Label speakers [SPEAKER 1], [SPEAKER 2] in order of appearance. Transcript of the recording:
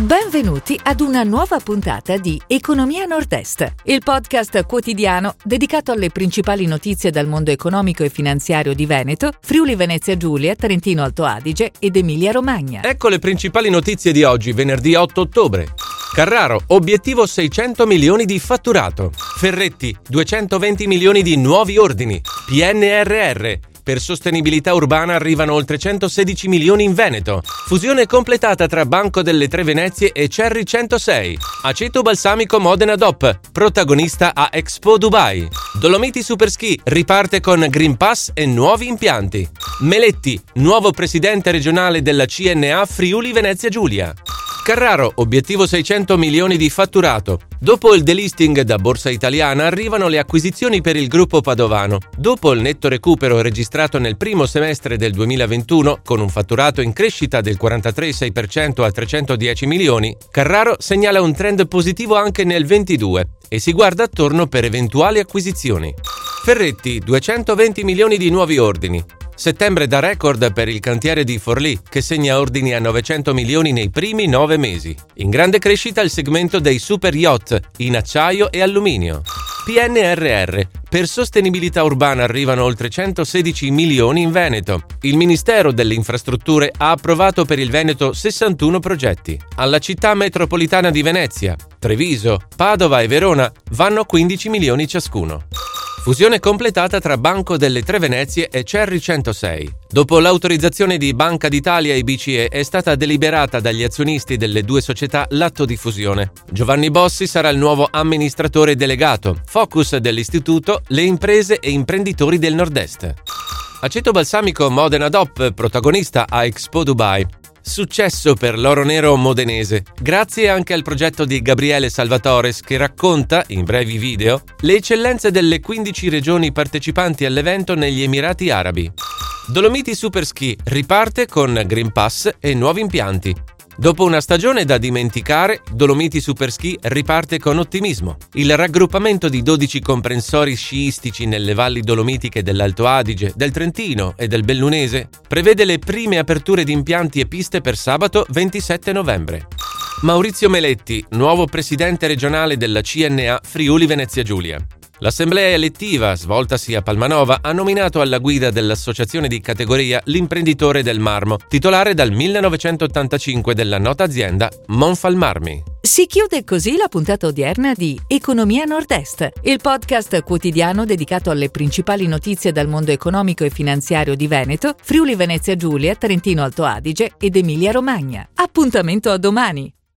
[SPEAKER 1] Benvenuti ad una nuova puntata di Economia Nord-Est, il podcast quotidiano dedicato alle principali notizie dal mondo economico e finanziario di Veneto, Friuli Venezia Giulia, Trentino Alto Adige ed Emilia Romagna.
[SPEAKER 2] Ecco le principali notizie di oggi, venerdì 8 ottobre. Carraro, obiettivo 600 milioni di fatturato. Ferretti, 220 milioni di nuovi ordini. PNRR, per sostenibilità urbana arrivano oltre 116 milioni in Veneto. Fusione completata tra Banco delle Tre Venezie e Cherry 106. Aceto balsamico Modena DOP, protagonista a Expo Dubai. Dolomiti Superski riparte con Green Pass e nuovi impianti. Meletti, nuovo presidente regionale della CNA Friuli Venezia Giulia. Carraro, obiettivo 600 milioni di fatturato. Dopo il delisting da Borsa Italiana arrivano le acquisizioni per il gruppo padovano. Dopo il netto recupero registrato nel primo semestre del 2021, con un fatturato in crescita del 43,6% a 310 milioni, Carraro segnala un trend positivo anche nel 22 e si guarda attorno per eventuali acquisizioni. Ferretti, 220 milioni di nuovi ordini. Settembre da record per il cantiere di Forlì, che segna ordini a 900 milioni nei primi nove mesi. In grande crescita il segmento dei super yacht in acciaio e alluminio. PNRR. Per sostenibilità urbana arrivano oltre 116 milioni in Veneto. Il Ministero delle Infrastrutture ha approvato per il Veneto 61 progetti. Alla città metropolitana di Venezia, Treviso, Padova e Verona vanno 15 milioni ciascuno. Fusione completata tra Banco delle Tre Venezie e Cerri 106. Dopo l'autorizzazione di Banca d'Italia e BCE è stata deliberata dagli azionisti delle due società l'atto di fusione. Giovanni Bossi sarà il nuovo amministratore delegato, focus dell'istituto, le imprese e imprenditori del nord-est. Aceto balsamico Modena DOP, protagonista a Expo Dubai. Successo per l'oro nero modenese, grazie anche al progetto di Gabriele Salvatores che racconta, in brevi video, le eccellenze delle 15 regioni partecipanti all'evento negli Emirati Arabi. Dolomiti Superski riparte con Green Pass e nuovi impianti. Dopo una stagione da dimenticare, Dolomiti Superski riparte con ottimismo. Il raggruppamento di 12 comprensori sciistici nelle valli dolomitiche dell'Alto Adige, del Trentino e del Bellunese prevede le prime aperture di impianti e piste per sabato 27 novembre. Maurizio Meletti, nuovo presidente regionale della CNA Friuli Venezia Giulia. L'assemblea elettiva, svoltasi a Palmanova, ha nominato alla guida dell'associazione di categoria l'imprenditore del marmo, titolare dal 1985 della nota azienda Monfalmarmi.
[SPEAKER 1] Si chiude così la puntata odierna di Economia Nord-Est, il podcast quotidiano dedicato alle principali notizie dal mondo economico e finanziario di Veneto, Friuli Venezia Giulia, Trentino Alto Adige ed Emilia Romagna. Appuntamento a domani!